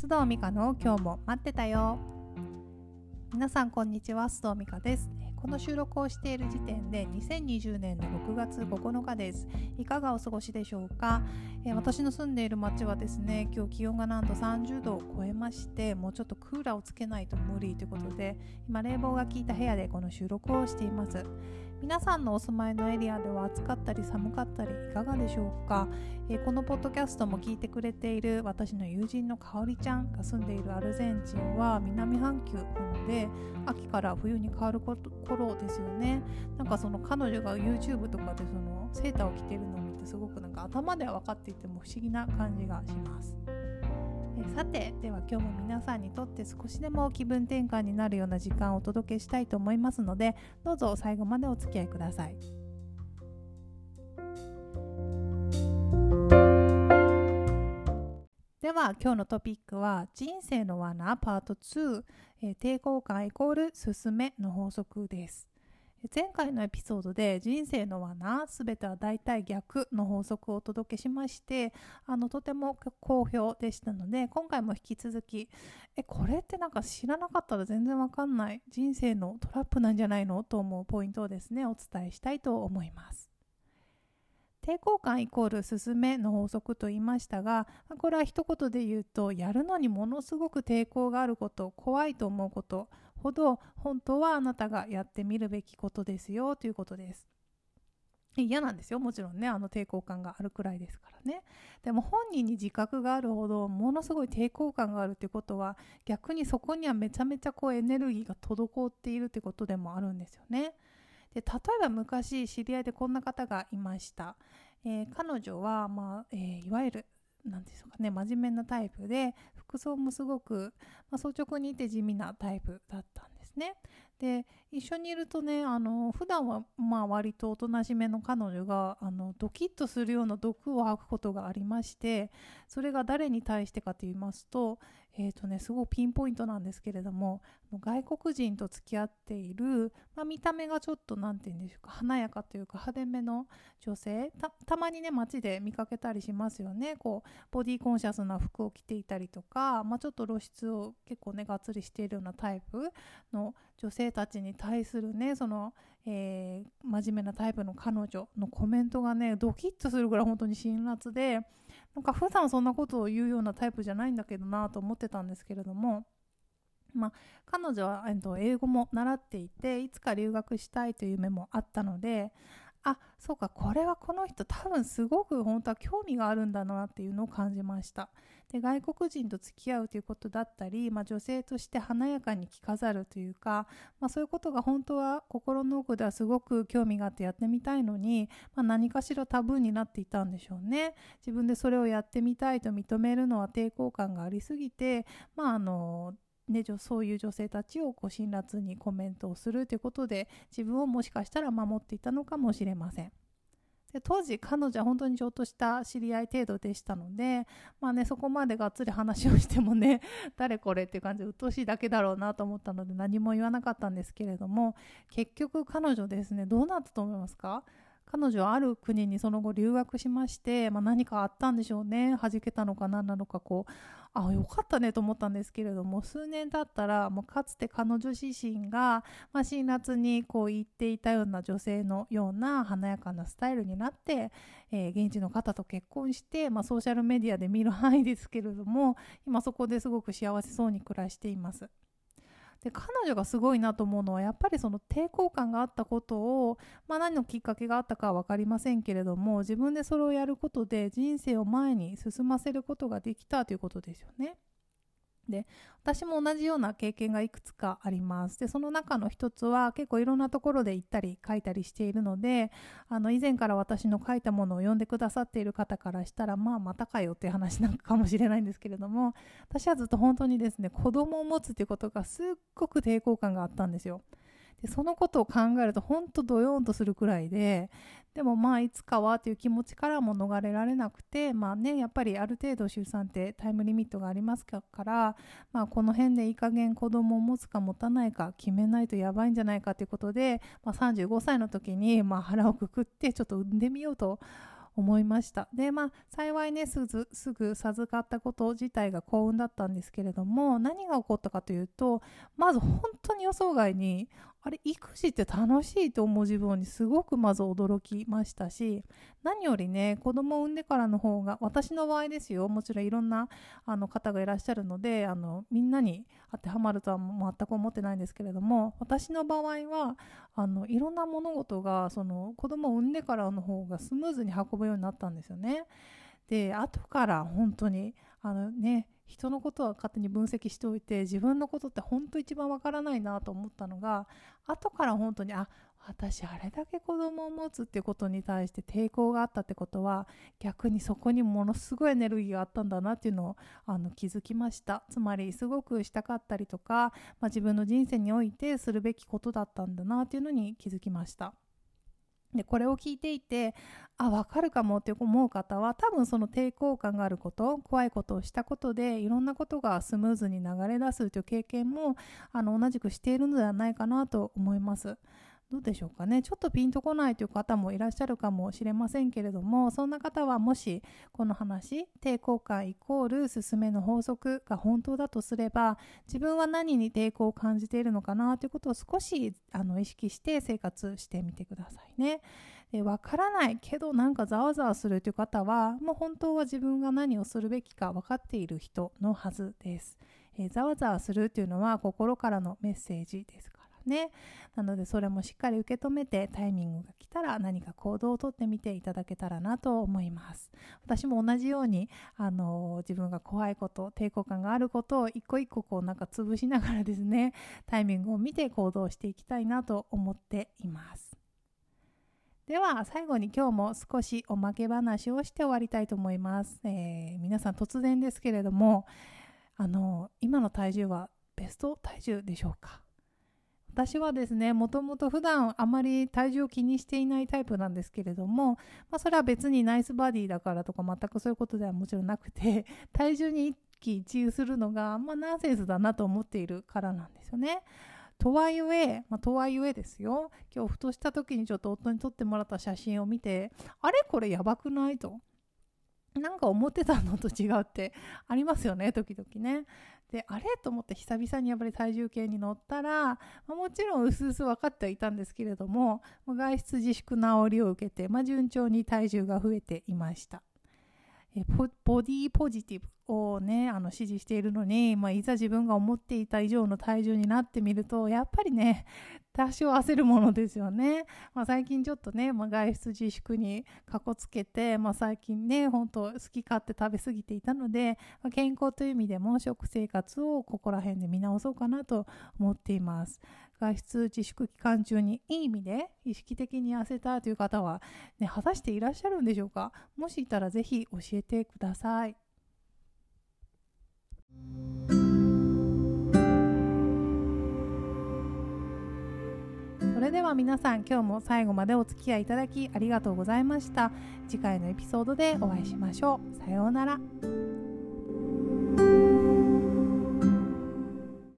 須藤美香の今日も待ってたよ。皆さんこんにちは須藤美香です。この収録をしている時点で2020年の6月9日です。いかがお過ごしでしょうか、えー、私の住んでいる町はですね今日気温がなんと30度を超えましてもうちょっとクーラーをつけないと無理ということで今冷房が効いた部屋でこの収録をしています。皆さんのお住まいのエリアでは暑かったり寒かったりいかがでしょうか、えー、このポッドキャストも聞いてくれている私の友人のかおりちゃんが住んでいるアルゼンチンは南半球なので秋から冬に変わる頃ですよね。なんかその彼女が YouTube とかでそのセーターを着てるのを見てすごくなんか頭では分かっていても不思議な感じがします。さてでは今日も皆さんにとって少しでも気分転換になるような時間をお届けしたいと思いますのでどうぞ最後までお付き合いください。では今日のトピックは人生の罠パート2、えー、抵抗感イコール進めの法則です。前回のエピソードで人生の罠すべては大体逆の法則をお届けしましてあのとても好評でしたので今回も引き続きえこれってなんか知らなかったら全然わかんない人生のトラップなんじゃないの？と思うポイントをですねお伝えしたいと思います。抵抗感イコール進めの法則と言いましたがこれは一言で言うとやるのにものすごく抵抗があること怖いと思うことほど本当はあなたがやってみるべきことですよということです。嫌なんですよもちろんねあの抵抗感があるくらいですからねでも本人に自覚があるほどものすごい抵抗感があるってことは逆にそこにはめちゃめちゃこうエネルギーが滞っているってことでもあるんですよねで例えば昔知り合いでこんな方がいました、えー、彼女は、まあえー、いわゆる何でしょうかね真面目なタイプで服装もすごく、まあ、率直にいて地味なタイプだったんですね。で一緒にいるとねあの普段はまあ割とおとなしめの彼女があのドキッとするような毒を吐くことがありましてそれが誰に対してかと言いますと,、えーとね、すごくピンポイントなんですけれども外国人と付き合っている、まあ、見た目がちょっと何て言うんでしょうか華やかというか派手めの女性たまにね街で見かけたりしますよね。こうボディコンシャスな服を着ていたりとか、まあ、ちょっと露出を結構ねがっつりしているようなタイプの女性たちに対するねその、えー、真面目なタイプの彼女のコメントがねドキッとするぐらい本当に辛辣でなんか普段そんなことを言うようなタイプじゃないんだけどなと思ってたんですけれども。まあ、彼女は、えっと、英語も習っていていつか留学したいという夢もあったのであそうかこれはこの人多分すごく本当は興味があるんだなっていうのを感じました。で外国人と付き合うということだったり、まあ、女性として華やかに着飾るというか、まあ、そういうことが本当は心の奥ではすごく興味があってやってみたいのに、まあ、何かしらタブーになっていたんでしょうね。自分でそれをやってみたいと認めるのは抵抗感がありすぎてまああのね、そういう女性たちをこう辛辣にコメントをするということで自分をもしかしたら守っていたのかもしれません。で当時彼女は本当にちょっとした知り合い程度でしたので、まあね、そこまでがっつり話をしてもね 誰これっていう感じで鬱陶しいだけだろうなと思ったので何も言わなかったんですけれども結局彼女ですねどうなったと思いますか？彼女はある国にその後留学しまして、まあ、何かあったんでしょうね弾けたのか何なのかこうあよかったねと思ったんですけれども数年経ったらもうかつて彼女自身が、まあ、辛辣にこう言っていたような女性のような華やかなスタイルになって、えー、現地の方と結婚して、まあ、ソーシャルメディアで見る範囲ですけれども今そこですごく幸せそうに暮らしています。で彼女がすごいなと思うのはやっぱりその抵抗感があったことを、まあ、何のきっかけがあったかは分かりませんけれども自分でそれをやることで人生を前に進ませることができたということですよね。で私も同じような経験がいくつかあります。でその中の一つは結構いろんなところで行ったり書いたりしているのであの以前から私の書いたものを読んでくださっている方からしたらまあまたかよっていう話なんかもしれないんですけれども私はずっと本当にですね子供を持つっていうことがすっごく抵抗感があったんですよ。でそのことを考えると本当ドヨーンとするくらいででもまあいつかはという気持ちからも逃れられなくてまあねやっぱりある程度出産ってタイムリミットがありますから、まあ、この辺でいい加減子供を持つか持たないか決めないとやばいんじゃないかということで、まあ、35歳の時にまあ腹をくくってちょっと産んでみようと思いました。でまあ幸いねすぐすぐ授かったこと自体が幸運だったんですけれども何が起こったかというとまず本当に予想外にあれ育児って楽しいと思う自分にすごくまず驚きましたし何よりね子供を産んでからの方が私の場合ですよもちろんいろんなあの方がいらっしゃるのであのみんなに当てはまるとは全く思ってないんですけれども私の場合はあのいろんな物事がその子供を産んでからの方がスムーズに運ぶようになったんですよね。で後から本当にあのね人のことは勝手に分析しておいて自分のことって本当一番わからないなと思ったのが後から本当にあ私あれだけ子供を持つってことに対して抵抗があったってことは逆にそこにものすごいエネルギーがあったんだなっていうのをあの気づきましたつまりすごくしたかったりとか、まあ、自分の人生においてするべきことだったんだなっていうのに気づきました。でこれを聞いていてあ分かるかもって思う方は多分その抵抗感があること怖いことをしたことでいろんなことがスムーズに流れ出すという経験もあの同じくしているのではないかなと思います。どうでしょうかねちょっとピンとこないという方もいらっしゃるかもしれませんけれどもそんな方はもしこの話抵抗感イコール進めの法則が本当だとすれば自分は何に抵抗を感じているのかなということを少しあの意識して生活してみてくださいね。で分からないけどなんかざわざわするという方はもう本当は自分が何をするべきか分かっている人のはずです。えー、ざわざわするというのは心からのメッセージですね。なのでそれもしっかり受け止めてタイミングが来たら何か行動をとってみていただけたらなと思います。私も同じようにあの自分が怖いこと抵抗感があることを一個一個こうなんか潰しながらですねタイミングを見て行動していきたいなと思っています。では最後に今日も少しおまけ話をして終わりたいと思います。えー、皆さん突然ですけれどもあの今の体重はベスト体重でしょうか？私はですねもともと普段あまり体重を気にしていないタイプなんですけれども、まあ、それは別にナイスバディだからとか全くそういうことではもちろんなくて 体重に一喜一憂するのが、まあ、ナンセンスだなと思っているからなんですよね。とはいえ、まあ、とはいえですよ。今日ふとした時にちょっと夫に撮ってもらった写真を見てあれ？これやばくない？と。なんか思ってたのと違うってありますよね時々ね。であれ？と思って久々にやっぱり体重計に乗ったら、まあ、もちろん薄々分かってはいたんですけれども外出自粛治りを受けて、まあ、順調に体重が増えていました。えボディポジティブをねあの支持しているのに、まあ、いざ自分が思っていた以上の体重になってみるとやっぱりね 多少焦るものですよね、まあ、最近ちょっとね、まあ、外出自粛にかこつけて、まあ、最近ね本当好き勝手食べ過ぎていたので、まあ、健康という意味でも食生活をここら辺で見直そうかなと思っています。外出自粛期間中にいい意味で意識的に痩せたという方は、ね、果たしていらっしゃるんでしょうか？もしいたらぜひ教えてください。それでは皆さん今日も最後までお付き合いいただきありがとうございました。次回のエピソードでお会いしましょう。さようなら。